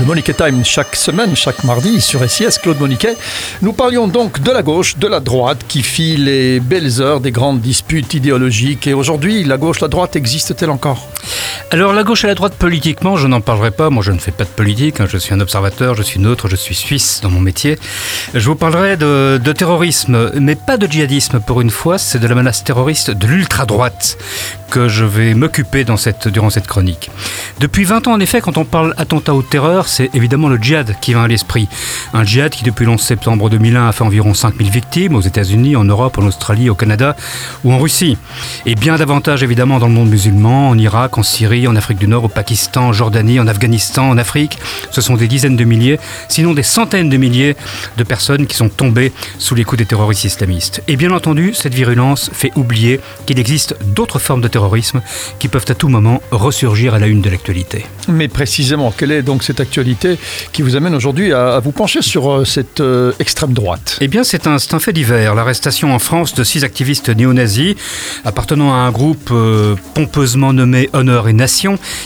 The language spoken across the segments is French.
Le Moniquet Time chaque semaine, chaque mardi sur SIS, Claude Moniquet. Nous parlions donc de la gauche, de la droite qui fit les belles heures des grandes disputes idéologiques. Et aujourd'hui, la gauche, la droite existe-t-elle encore? Alors la gauche et la droite politiquement, je n'en parlerai pas, moi je ne fais pas de politique, hein. je suis un observateur, je suis neutre, je suis suisse dans mon métier. Je vous parlerai de, terrorisme, mais pas de djihadisme pour une fois, c'est de la menace terroriste de l'ultra-droite que je vais m'occuper cette, durant cette chronique. Depuis 20 ans, en effet, quand on parle attentat ou terreur, c'est évidemment le djihad qui vient à l'esprit. Un djihad qui, depuis le 11 septembre 2001, a fait environ 5000 victimes aux États-Unis, en Europe, en Australie, au Canada ou en Russie. Et bien davantage, évidemment, dans le monde musulman, en Irak, en Syrie, en Afrique du Nord, au Pakistan, en Jordanie, en Afghanistan, en Afrique. Ce sont des dizaines de milliers, sinon des centaines de milliers de personnes qui sont tombées sous les coups des terroristes islamistes. Et bien entendu, cette virulence fait oublier qu'il existe d'autres formes de terrorisme qui peuvent à tout moment ressurgir à la une de l'actualité. Mais précisément, quelle est donc cette actualité qui vous amène aujourd'hui à, vous pencher sur euh, cette euh, extrême droite? Eh bien, c'est un, un, fait divers. L'arrestation en France de six activistes néo-nazis appartenant à un groupe euh, pompeusement nommé Honneur et Nation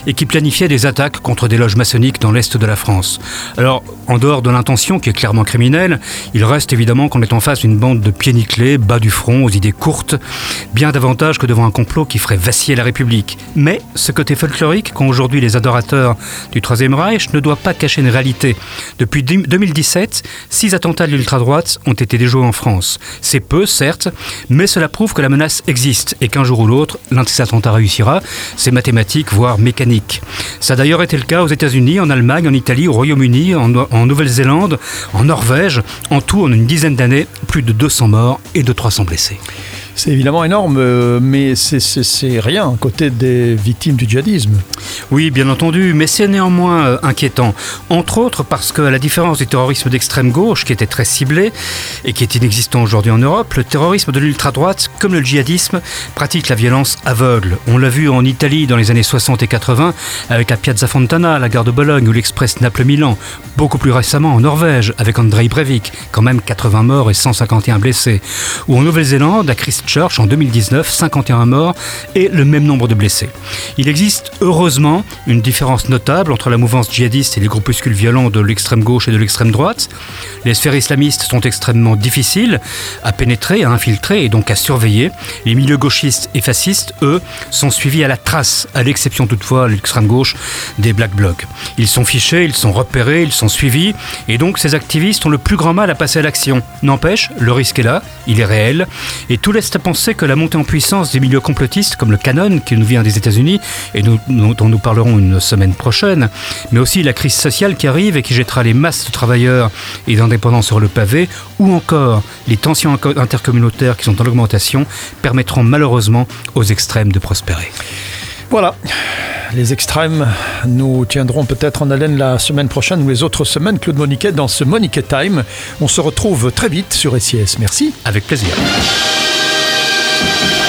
et qui planifiait des attaques contre des loges maçonniques dans l'est de la France. Alors, en dehors de l'intention qui est clairement criminelle, il reste évidemment qu'on est en face d'une bande de pieds nickelés, bas du front, aux idées courtes, bien davantage que devant un complot qui ferait vaciller la République. Mais ce côté folklorique qu'ont aujourd'hui les adorateurs du Troisième Reich ne doit pas cacher une réalité. Depuis 2017, six attentats de l'ultra-droite ont été déjoués en France. C'est peu, certes, mais cela prouve que la menace existe et qu'un jour ou l'autre, l'un de ces attentats réussira. C'est mathématique, voire mécanique. Ça a d'ailleurs été le cas aux États-Unis, en Allemagne, en Italie, au Royaume-Uni, en, Nouvelle-Zélande, en Norvège. En tout, en une dizaine d'années, plus de 200 morts et de 300 blessés. C'est évidemment énorme, euh, mais c'est rien côté des victimes du djihadisme. Oui, bien entendu, mais c'est néanmoins euh, inquiétant. Entre autres parce que, à la différence du terrorisme d'extrême gauche, qui était très ciblé et qui est inexistant aujourd'hui en Europe, le terrorisme de l'ultra-droite, comme le djihadisme, pratique la violence aveugle. On l'a vu en Italie dans les années 60 et 80 avec la Piazza Fontana, la gare de Bologne ou l'Express Naples-Milan. Beaucoup plus récemment en Norvège avec Andrei Breivik, quand même 80 morts et 151 blessés. Ou en Nouvelle-Zélande, à Christ En 2019, 51 morts et le même nombre de blessés. Il existe heureusement une différence notable entre la mouvance djihadiste et les groupuscules violents de l'extrême gauche et de l'extrême droite. Les sphères islamistes sont extrêmement difficiles à pénétrer, à infiltrer et donc à surveiller. Les milieux gauchistes et fascistes, eux, sont suivis à la trace, à l'exception toutefois de l'extrême gauche des Black Blocs. Ils sont fichés, ils sont repérés, ils sont suivis et donc ces activistes ont le plus grand mal à passer à l'action. N'empêche, le risque est là, il est réel et tout laisse à penser que la montée en puissance des milieux complotistes comme le Canon qui nous vient des États-Unis et dont nous parlerons une semaine prochaine, mais aussi la crise sociale qui arrive et qui jettera les masses de travailleurs et d'indépendants sur le pavé, ou encore les tensions intercommunautaires qui sont en augmentation, permettront malheureusement aux extrêmes de prospérer. Voilà, les extrêmes, nous tiendrons peut-être en haleine la semaine prochaine ou les autres semaines, Claude Moniquet, dans ce Moniquet Time. On se retrouve très vite sur SIS. Merci. Avec plaisir. Thank you.